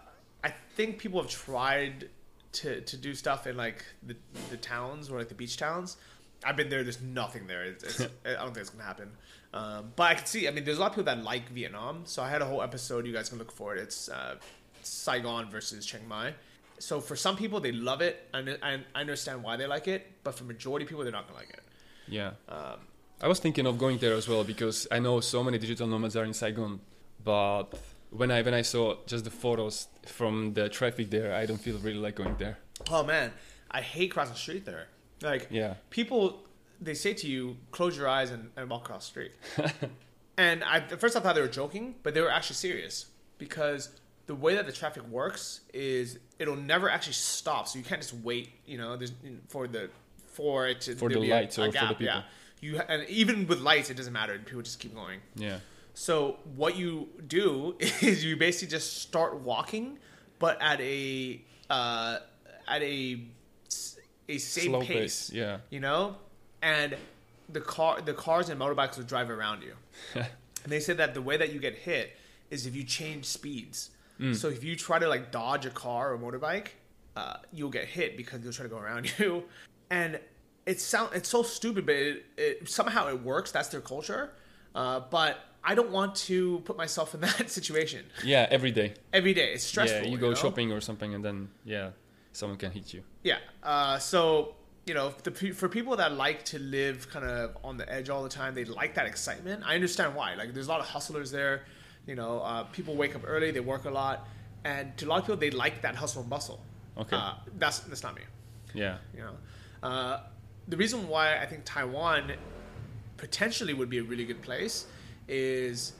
I think people have tried to to do stuff in like the the towns or like the beach towns. I've been there. There's nothing there. It's, it's, I don't think it's gonna happen. Um, but I can see. I mean, there's a lot of people that like Vietnam. So I had a whole episode. You guys can look for it. It's uh, Saigon versus Chiang Mai. So for some people, they love it, and I, I understand why they like it. But for majority of people, they're not gonna like it. Yeah. Um, I was thinking of going there as well because I know so many digital nomads are in Saigon, but when I when I saw just the photos from the traffic there, I don't feel really like going there. oh man, I hate crossing the street there. Like Yeah. people, they say to you, close your eyes and, and walk across the street. and I, at first I thought they were joking, but they were actually serious because the way that the traffic works is it'll never actually stop. So you can't just wait, you know, there's for the for it to For the a- lights a or for the people. Yeah, you ha- and even with lights, it doesn't matter. People just keep going. Yeah. So what you do is you basically just start walking, but at a uh, at a safe Slow pace. pace, yeah. You know, and the car the cars and motorbikes will drive around you. and they said that the way that you get hit is if you change speeds. Mm. So if you try to like dodge a car or motorbike, uh, you'll get hit because they'll try to go around you. And it sound it's so stupid, but it, it somehow it works. That's their culture. Uh, but I don't want to put myself in that situation Yeah, every day. every day. It's stressful. yeah, you go know? shopping or something, and then yeah, someone can hit you. Yeah. Uh, so you know, the, for people that like to live kind of on the edge all the time, they like that excitement. I understand why. Like, there's a lot of hustlers there. You know, uh, people wake up early, they work a lot, and to a lot of people, they like that hustle and bustle. Okay. Uh, that's that's not me. Yeah. You know, uh, the reason why I think Taiwan potentially would be a really good place is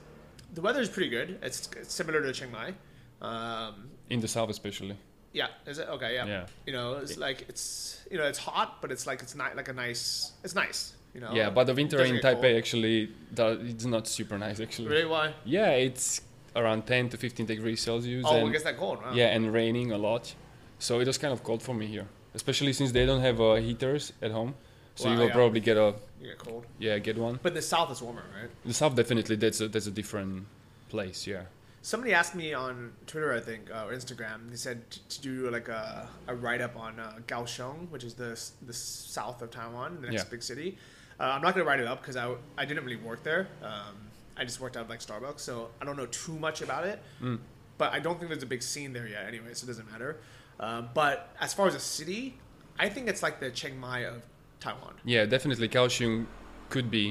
the weather is pretty good. It's, it's similar to Chiang Mai. Um, In the south, especially. yeah, is it okay? Yeah. Yeah. You know, it's like it's you know it's hot, but it's like it's not like a nice. It's nice. You know. Yeah, but the winter in Taipei cold. actually, that, it's not super nice actually. Really? Why? Yeah, it's around 10 to 15 degrees Celsius. Oh, and, it gets that cold. Wow. Yeah, and raining a lot. So it was kind of cold for me here, especially since they don't have uh, heaters at home. So Wow, you will yeah. probably get a You get cold. yeah get one. But the south is warmer, right? The south definitely that's a that's a different place. Yeah. Somebody asked me on Twitter, I think, uh, or Instagram. They said t- to do like a, a write up on uh, Kaohsiung, which is the the south of Taiwan, the next Yeah. big city. Uh, I'm not gonna write it up because I, w- I didn't really work there. Um, I just worked out like Starbucks, so I don't know too much about it. Mm. But I don't think there's a big scene there yet, anyway, so it doesn't matter. Uh, but as far as a city, I think it's like the Chiang Mai of Taiwan. Yeah, definitely Kaohsiung could be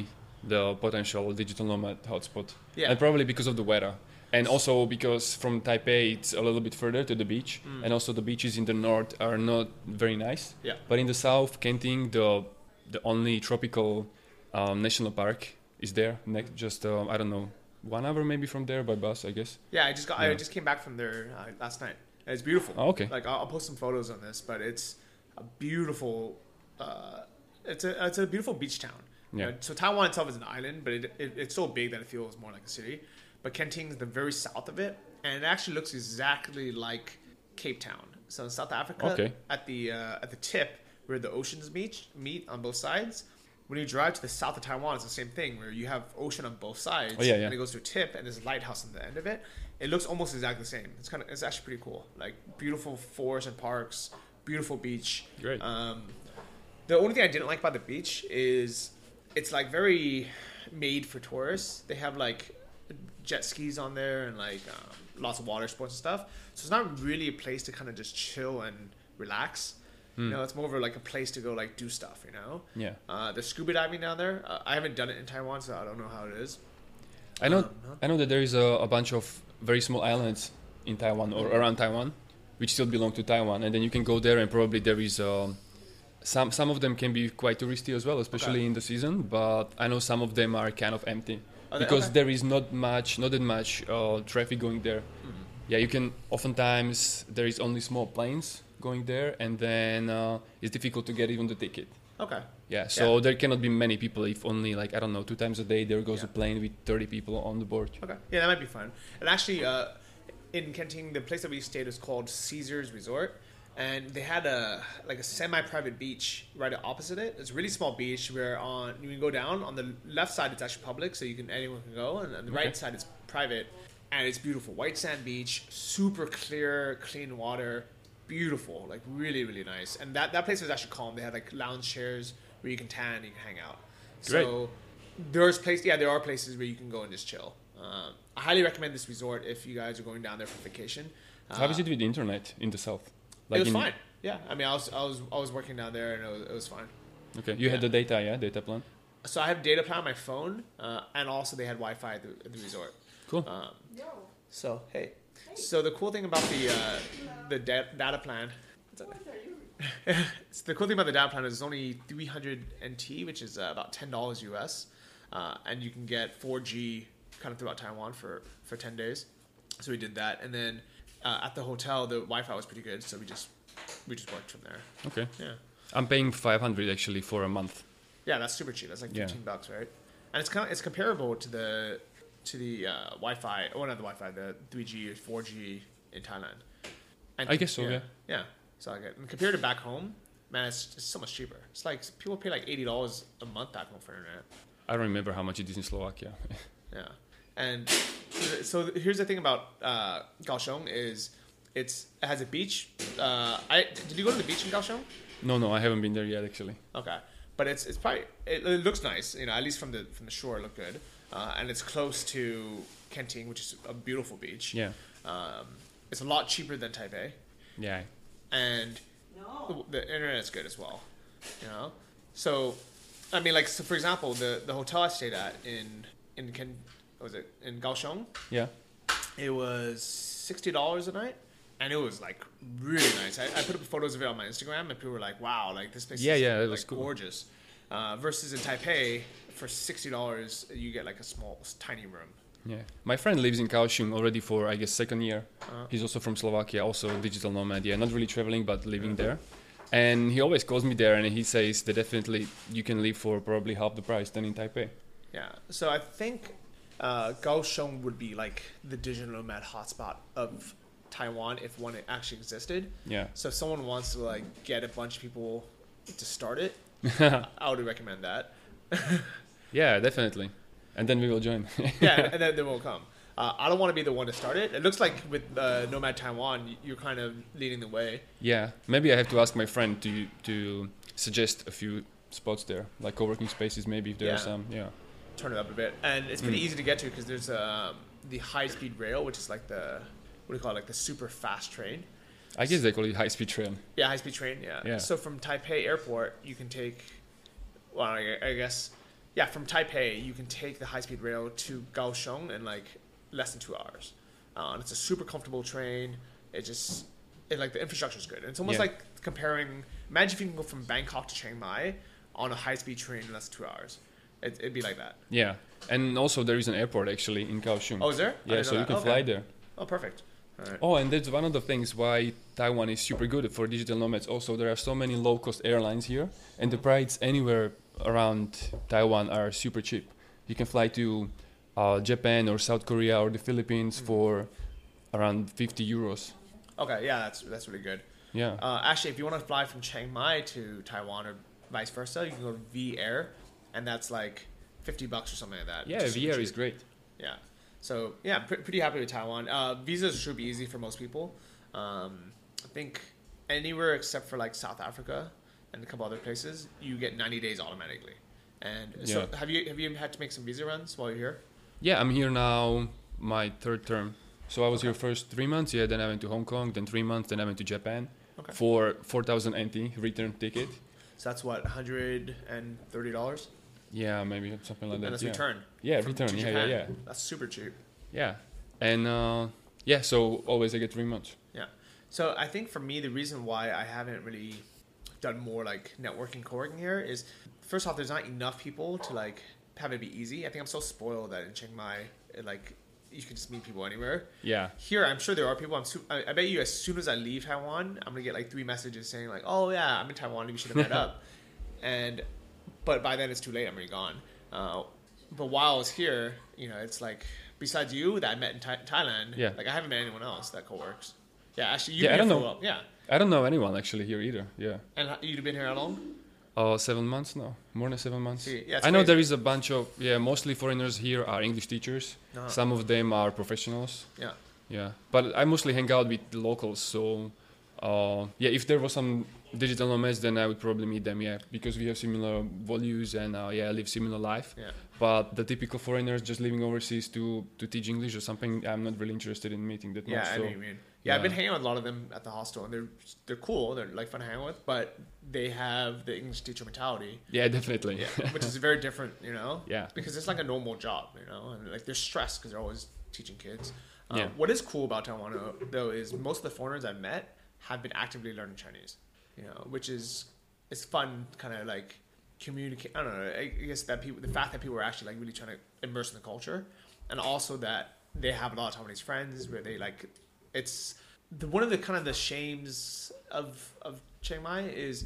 the potential digital nomad hotspot. Yeah. And probably because of the weather. And also because from Taipei it's a little bit further to the beach, Mm. and also the beaches in the north are not very nice. Yeah. But in the south, Kenting, the the only tropical um, national park, is there. Next, just um, I don't know, one hour maybe from there by bus, I guess. Yeah, I just got. I just came back from there uh, last night. It's beautiful. Oh, okay. Like I'll, I'll post some photos on this, but it's a beautiful. Uh, it's a it's a beautiful beach town. You Yeah. know, so Taiwan itself is an island, but it, it, it's so big that it feels more like a city. But Kenting is the very south of it, and it actually looks exactly like Cape Town. So in South Africa, Okay. at the uh, at the tip where the oceans meet meet on both sides. When you drive to the south of Taiwan, it's the same thing where you have ocean on both sides, Oh, yeah, yeah. and it goes to a tip, and there's a lighthouse on the end of it. It looks almost exactly the same. It's kind of it's actually pretty cool. Like beautiful forests and parks, beautiful beach. Great. Um, the only thing I didn't like about the beach is it's like very made for tourists. They have like jet skis on there and like um, lots of water sports and stuff. So it's not really a place to kind of just chill and relax. You know, it's more of a, like a place to go like do stuff. You know. Yeah. Uh, there's scuba diving down there. Uh, I haven't done it in Taiwan, so I don't know how it is. I know, Um. I know that there is a, a bunch of very small islands in Taiwan or around Taiwan, which still belong to Taiwan, and then you can go there, and probably there is um, some some of them can be quite touristy as well, especially Okay. in the season. But I know some of them are kind of empty they? because Okay. there is not much, not that much uh, traffic going there. Mm-hmm. Yeah, you can oftentimes there is only small planes going there, and then uh, it's difficult to get even the ticket. Okay. Yeah, so there cannot be many people if only like I don't know two times a day there goes Yeah. a plane with 30 people on the board. Okay. Yeah, that might be fun. And actually, uh, in Kenting, the place that we stayed is called Caesar's Resort, and they had a like a semi-private beach right opposite it. It's a really small beach where on you can go down on the left side it's actually public, so you can anyone can go, and on the Okay. right side it's private, and it's beautiful. White sand beach, super clear, clean water, beautiful, like really really nice. And that that place was actually calm. They had like lounge chairs where you can tan, you can hang out. Great. So there's place yeah there are places where you can go and just chill um, i highly recommend this resort if you guys are going down there for vacation uh, How is it with the internet in the south? It was in- fine. Yeah i mean i was i was i was working down there and it was, it was fine. Okay, you had the data, yeah, data plan. so i have data plan on my phone uh, and also they had wi-fi at the, at the resort. Cool. um, so hey. So the cool thing about the uh, the da- data plan So the cool thing about the data plan is it's only 300 NT, which is uh, about ten dollars US, uh, and you can get 4G kind of throughout Taiwan for for 10 days. So we did that, and then uh, at the hotel the Wi-Fi was pretty good, so we just we just worked from there. okay, Yeah, I'm paying 500 actually for a month. yeah, that's super cheap. That's like Yeah. 15 bucks, right? And it's kind of it's comparable to the to the uh, Wi-Fi, or not the Wi-Fi, the 3G or 4G in Thailand. And I guess so, yeah. Yeah, so I get and compared to back home, man, it's, it's so much cheaper. It's like people pay like eighty dollars a month back home for internet. I don't remember how much it is in Slovakia. Yeah, and so here's the thing about uh, Kaohsiung is it's it has a beach. Uh, I did you go to the beach in Kaohsiung? no, no, I haven't been there yet actually. Okay, but it's it's probably it, it looks nice. You know, at least from the from the shore, it looked good, uh, and it's close to Kenting, which is a beautiful beach. Yeah, Um, it's a lot cheaper than Taipei, yeah. and no. the, the internet's good as well. You know, so I mean, like so for example, the the hotel I stayed at in in Ken what was it in Kaohsiung, Yeah. it was sixty dollars a night, and it was like really nice. I, I put up photos of it on my Instagram, and people were like, "Wow, like this place Yeah, is yeah, it like, was cool. gorgeous." Uh, versus in Taipei, for sixty dollars, you get like a small, tiny room. Yeah, my friend lives in Kaohsiung already for I guess second year. Uh-huh. He's also from Slovakia, also a digital nomad. Yeah, not really traveling, but living there. And he always calls me there, and he says that definitely you can live for probably half the price than in Taipei. Yeah. So I think uh, Kaohsiung would be like the digital nomad hotspot of Taiwan if one actually existed. Yeah, So if someone wants to like get a bunch of people to start it, I would recommend that. yeah, definitely. And then we will join. Yeah, and then they will come. Uh, I don't want to be the one to start it. It looks like with uh, Nomad Taiwan, you're kind of leading the way. yeah, maybe I have to ask my friend to to suggest a few spots there, like co-working spaces, maybe if there Yeah. are some. Yeah. Turn it up a bit, and it's pretty Mm. easy to get to because there's um, the high speed rail, which is like the what do you call it, like the super fast train. I guess they call it high-speed train. Yeah, high speed train. Yeah. Yeah. So from Taipei Airport, you can take. Well, I I guess. Yeah, from Taipei, you can take the high speed rail to Kaohsiung in like less than two hours. Uh, and it's a super comfortable train. It just, it, like the infrastructure is good. And it's almost Yeah. like comparing. Imagine if you can go from Bangkok to Chiang Mai on a high speed train in less than two hours. It, it'd be like that. Yeah, and also there is an airport actually in Kaohsiung. Oh, is there? Yeah, so you can Okay. fly there. Oh, perfect. Right. Oh, and that's one of the things why Taiwan is super good for digital nomads. Also, there are so many low cost airlines here, and the prices anywhere around Taiwan are super cheap. You can fly to uh, Japan or South Korea or the Philippines Mm. for around 50 euros. Okay, yeah, that's that's really good. Yeah. Uh, actually, if you want to fly from Chiang Mai to Taiwan or vice versa, you can go to V Air, and that's like fifty bucks or something like that. yeah, which is super V Air is great. Yeah. So yeah, pre- pretty happy with Taiwan. Uh, visas should be easy for most people. Um, I think anywhere except for like South Africa and a couple other places, you get ninety days automatically. And so, Yeah. have you have you had to make some visa runs while you're here? Yeah, I'm here now, my third term. So I was Okay. here first three months. Yeah, then I went to Hong Kong. Then three months. Then I went to Japan Okay. for 4,000 NT return ticket. So that's what hundred and thirty dollars, Yeah, maybe something like that. and that's yeah. return. Yeah, return. Yeah, yeah, yeah. That's super cheap. Yeah, and uh, yeah, so always I get three months. Yeah. So I think for me, the reason why I haven't really done more like networking, co-working here is first off, there's not enough people to like have it be easy. I think I'm so spoiled that in Chiang Mai, it, like you can just meet people anywhere. Yeah, Here, I'm sure there are people. I'm. Su- I, I bet you, as soon as I leave Taiwan, I'm gonna get like three messages saying like, "Oh yeah, I'm in Taiwan. We should have met up." And, but by then it's too late. I'm already gone. Uh, but while I was here, you know, it's like besides you that I met in Thai- Thailand, Yeah. like I haven't met anyone else that co-works. Yeah, actually, you Yeah, I don't know. Yeah, I don't know anyone actually here either. Yeah, and you've been here how long? uh, seven months now, more than seven months. See, yeah, I know crazy. there is a bunch of yeah, mostly foreigners here are English teachers. Uh-huh. Some of them are professionals. Yeah, Yeah, but I mostly hang out with the locals. So, uh, yeah, if there was some digital nomads, then I would probably meet them. Yeah, because we have similar values and uh, yeah, I live similar life. yeah, But the typical foreigners just living overseas to to teach English or something, I'm not really interested in meeting that yeah. much. I so. know what you mean. Yeah, I've been hanging out with a lot of them at the hostel, and they're they're cool. They're like fun to hang out with, but they have the English teacher mentality. Yeah, definitely. Yeah, which is very different, you know. Yeah. Because it's like a normal job, you know, and like they're stressed because they're always teaching kids. Um, Yeah. What is cool about Taiwan though- though is most of the foreigners I've met have been actively learning Chinese, you know, which is it's fun, kind of like communicate. I don't know. I guess that people, the fact that people are actually like really trying to immerse in the culture, and also that they have a lot of Taiwanese friends where they like it's the one of the kind of the shames of of Chiang Mai is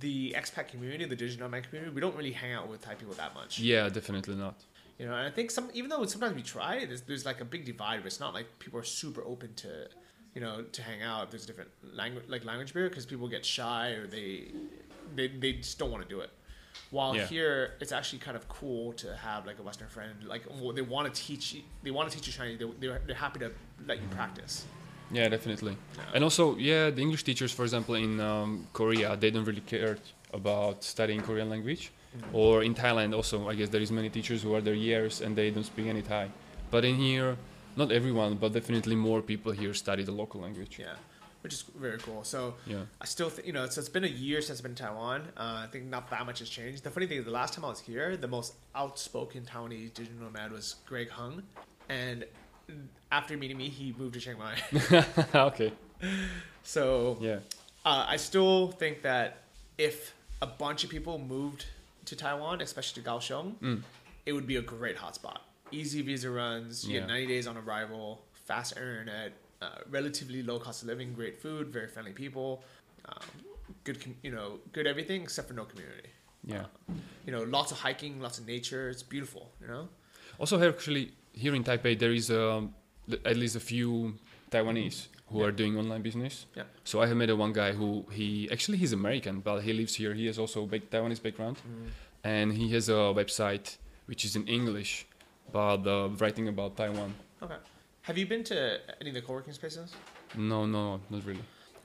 the expat community, the digital nomad community. We don't really hang out with Thai people that much. Yeah, definitely not. You know, and I think some even though sometimes we try, there's, there's like a big divide. But it's not like people are super open to, you know, to hang out. There's different language like language barrier because people get shy or they, they they just don't want to do it. While Yeah. here, it's actually kind of cool to have like a Western friend. Like they want to teach you, they want to teach you Chinese. They, they're, they're happy to let you practice. Yeah, definitely. Yeah. And also, yeah, the English teachers, for example, in um, Korea, they don't really care about studying Korean language. Or in Thailand, also, I guess there is many teachers who are there years and they don't speak any Thai. But in here, not everyone, but definitely more people here study the local language. Yeah, which is very cool. So Yeah. I still, th- you know, so it's been a year since I've been in Taiwan. Uh, I think not that much has changed. The funny thing is, the last time I was here, the most outspoken Taiwanese digital nomad was Greg Hung, and after meeting me, he moved to Chiang Mai. okay. So Yeah. uh, I still think that if a bunch of people moved to Taiwan, especially to Kaohsiung, Mm. it would be a great hotspot. Easy visa runs, you Yeah. get 90 days on arrival, fast internet, uh, relatively low cost of living, great food, very friendly people, um, good, com- you know, good everything except for no community. Yeah. You know, lots of hiking, lots of nature. It's beautiful. You know. Also, actually, here in Taipei, there is um, at least a few Taiwanese who Yeah. are doing online business. Yeah. So I have met a one guy who he actually he's American, but he lives here. He has also a big Taiwanese background, and he has a website which is in English, but uh, writing about Taiwan. Okay. Have you been to any of the co-working spaces? No, no, not really.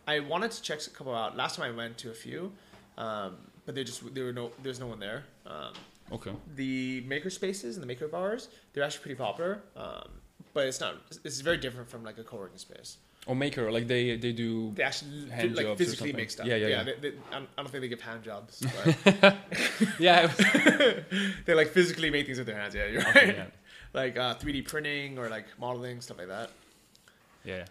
I wanted to check a couple out. Last time I went to a few, um, but they just there were no there's no one there. Um, Okay. the maker spaces and the maker bars they're actually pretty popular, um, but it's not. It's very different from like a co-working space. Or maker, like they they do. They actually Hand like jobs physically make stuff. Yeah, yeah, yeah. They, they, I don't think they give hand jobs. But yeah. they like physically make things with their hands. Yeah, you're right. okay, yeah. Like uh, 3D printing or like modeling stuff like that. Yeah.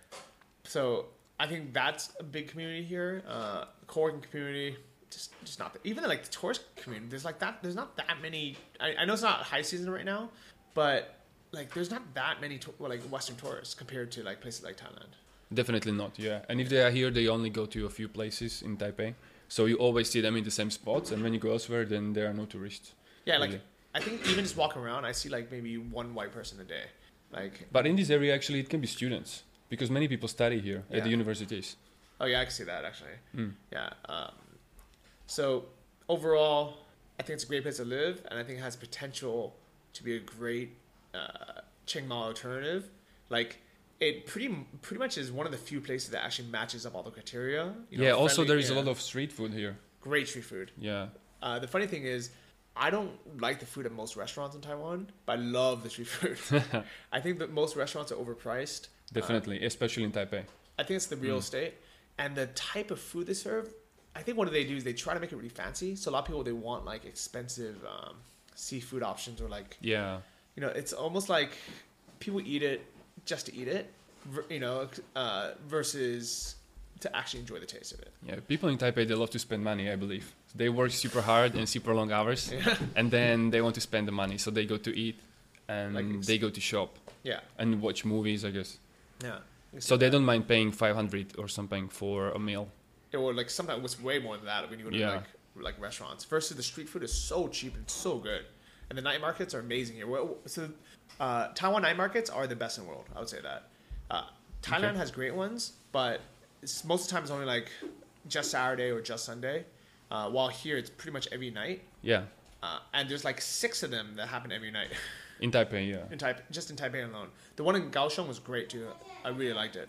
So I think that's a big community here. Uh, co-working community, just just not even like the tourist community. There's like that. There's not that many. I, I know it's not high season right now, but like there's not that many to, like Western tourists compared to like places like Thailand. Definitely not, yeah. And if they are here, they only go to a few places in Taipei. So you always see them in the same spots, and when you go elsewhere, then there are no tourists. Yeah, like Really? I think even just walking around, I see like maybe one white person a day. Like But in this area, actually, it can be students because many people study here at the universities. oh yeah, I can see that actually. Mm. Yeah. Um, so overall, I think it's a great place to live, and I think it has potential to be a great uh, Chiang Mai alternative. Like it pretty pretty much is one of the few places that actually matches up all the criteria. you know, yeah. Also, there is yeah. a lot of street food here. great street food. Yeah. Uh, the funny thing is, I don't like the food at most restaurants in Taiwan, but I love the street food. I think that most restaurants are overpriced. Definitely, especially in Taipei. I think it's the real Mm. estate and the type of food they serve. I think what they do is they try to make it really fancy. So a lot of people they want like expensive um, seafood options or like Yeah. you know it's almost like people eat it just to eat it, you know, uh, versus to actually enjoy the taste of it. Yeah. People in Taipei they love to spend money. I believe they work super hard and super long hours, Yeah. and then they want to spend the money, so they go to eat and Like they go to shop Yeah, and watch movies. I guess. yeah. So they don't mind paying 500 or something for a meal. or like sometimes it's way more than that when you go to Yeah. like like restaurants. Versus the street food is so cheap and so good, and the night markets are amazing here. So uh, Taiwan night markets are the best in the world. I would say that. Uh, Thailand Okay. has great ones, but it's, most of the time it's only like just Saturday or just Sunday. Uh, while here it's pretty much every night, Yeah. uh, and there's like six of them that happen every night In Taipei, yeah. in Taipei, just in Taipei alone. The one in Kaohsiung was great too. I really liked it.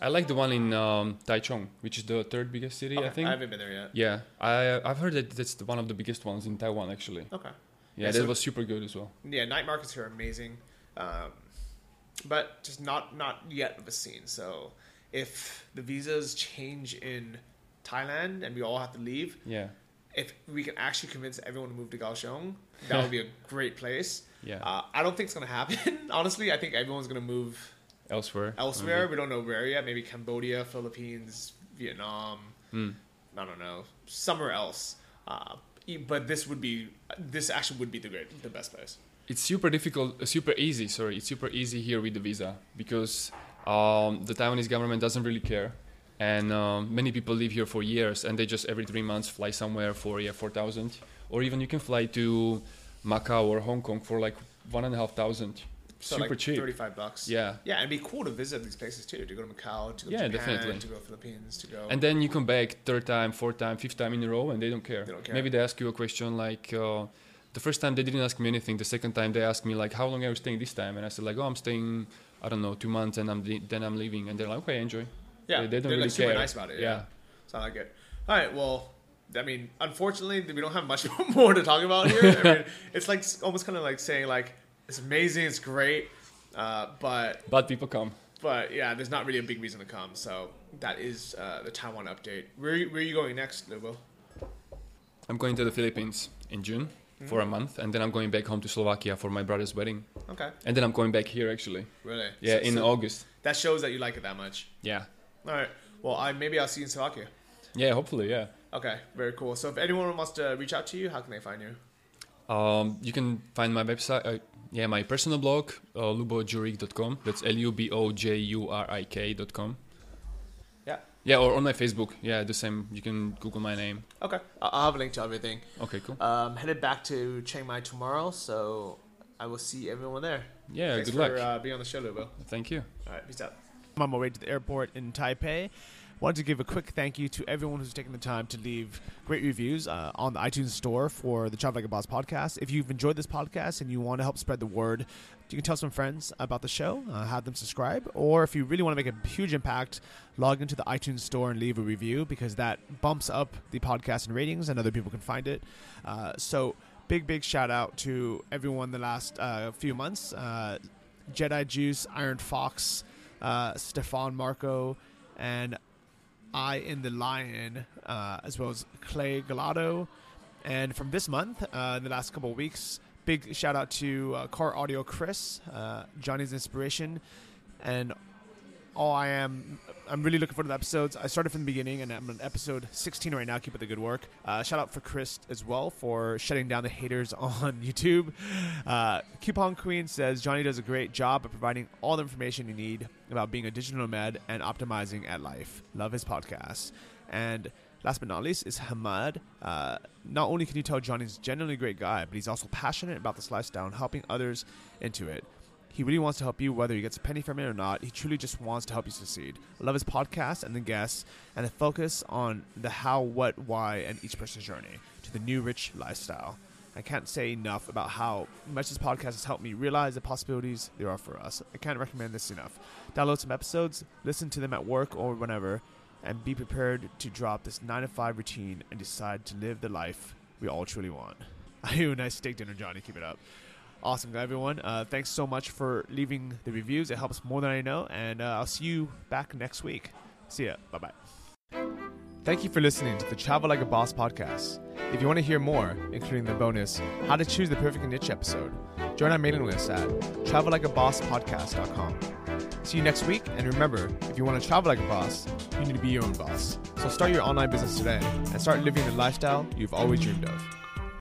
I like the one in um, Taichung, which is the third biggest city, I think. I haven't been there yet. yeah, I I've heard that that's the, one of the biggest ones in Taiwan actually. Okay. Yeah, Yeah, that so- was super good as well. yeah, night markets here are amazing, um, but just not not yet of a scene. So if the visas change in Thailand and we all have to leave, Yeah, if we can actually convince everyone to move to Kaohsiung, that would be a great place. yeah. Uh, I don't think it's gonna happen. Honestly, I think everyone's gonna move Elsewhere. elsewhere. We don't know where yet. Maybe Cambodia, Philippines, Vietnam. Mm. I don't know, somewhere else. Uh, but this would be this actually would be the great the best place. It's super difficult, uh, super easy. Sorry, it's super easy here with the visa because um, the Taiwanese government doesn't really care, and um, many people live here for years, and they just every three months fly somewhere for yeah four thousand, or even you can fly to Macau or Hong Kong for like one and a half thousand. So super like cheap. thirty-five bucks. Yeah. yeah, and it'd be cool to visit these places too. To go to Macau, to go Yeah, to Japan, definitely. to go to Philippines, to go. And then you come back third time, fourth time, fifth time in a row, and they don't care. They don't care. Maybe they ask you a question like, uh, the first time they didn't ask me anything. The second time they asked me like, how long are you staying this time? And I said like, oh, I'm staying, I don't know, two months, and I'm le- then I'm leaving. And they're like, okay, enjoy. yeah, they, they don't are really like super care. nice about it. Yeah. Yeah, so I like it. All right, well, I mean, unfortunately, we don't have much more to talk about here. I mean, it's like almost kind of like saying like it's amazing, it's great, uh, but but people come. but yeah, there's not really a big reason to come. So that is uh, the Taiwan update. Where where are you going next, Lubo? I'm going to the Philippines in June for a month, and then I'm going back home to Slovakia for my brother's wedding, Okay, and then I'm going back here actually. really? Yeah, So- in so August. that shows that you like it that much. Yeah. All right. Well, I maybe I'll see you in Slovakia. Yeah, hopefully, yeah. Okay, very cool. So if anyone wants to reach out to you, how can they find you? Um, you can find my website, uh, yeah, my personal blog, uh, lubojurik.com. That's L U B O J U R I K.com. Yeah. Yeah, or on my Facebook. Yeah, the same. You can Google my name. Okay, I- I'll have a link to everything. Okay, cool. Um, headed back to Chiang Mai tomorrow, so I will see everyone there. Yeah, Thanks good for luck. uh, being on the show, Lubo. Thank you. All right, peace out. I'm on my way to the airport in Taipei. Wanted to give a quick thank you to everyone who's taken the time to leave great reviews uh, on the iTunes store for the Travel Like a Boss podcast. If you've enjoyed this podcast and you want to help spread the word, you can tell some friends about the show, uh, have them subscribe, or if you really want to make a huge impact, log into the iTunes store and leave a review because that bumps up the podcast in ratings and other people can find it. Uh, so, big, big shout out to everyone the last uh, few months. Uh, Jedi Juice, Iron Fox, uh, Stefan Marco, and I in the Lion, uh, as well as Clay Galado. And from this month, uh, in the last couple of weeks, big shout out to uh, Car Audio Chris, uh, Johnny's Inspiration, and all I am. I'm really looking forward to the episodes. I started from the beginning, and I'm on episode 16 right now. Keep up the good work. Uh, shout out for Chris as well for shutting down the haters on YouTube. Uh, Coupon Queen says Johnny does a great job of providing all the information you need about being a digital nomad and optimizing at life. Love his podcast. And last but not least is Hamad. Uh, not only can you tell Johnny's genuinely a great guy, but he's also passionate about this lifestyle and helping others into it. He really wants to help you, whether he gets a penny from it or not. He truly just wants to help you succeed. I love his podcast and the guests, and the focus on the how, what, why, and each person's journey to the new rich lifestyle. I can't say enough about how much this podcast has helped me realize the possibilities there are for us. I can't recommend this enough. Download some episodes, listen to them at work or whenever, and be prepared to drop this 9 to 5 routine and decide to live the life we all truly want. I you a nice steak dinner, Johnny. Keep it up. Awesome, everyone. Uh, thanks so much for leaving the reviews. It helps more than I know. And uh, I'll see you back next week. See ya. Bye bye. Thank you for listening to the Travel Like a Boss podcast. If you want to hear more, including the bonus How to Choose the Perfect Niche episode, join our mailing list at travellikeabosspodcast.com. See you next week, and remember, if you want to travel like a boss, you need to be your own boss. So start your online business today and start living the lifestyle you've always dreamed of.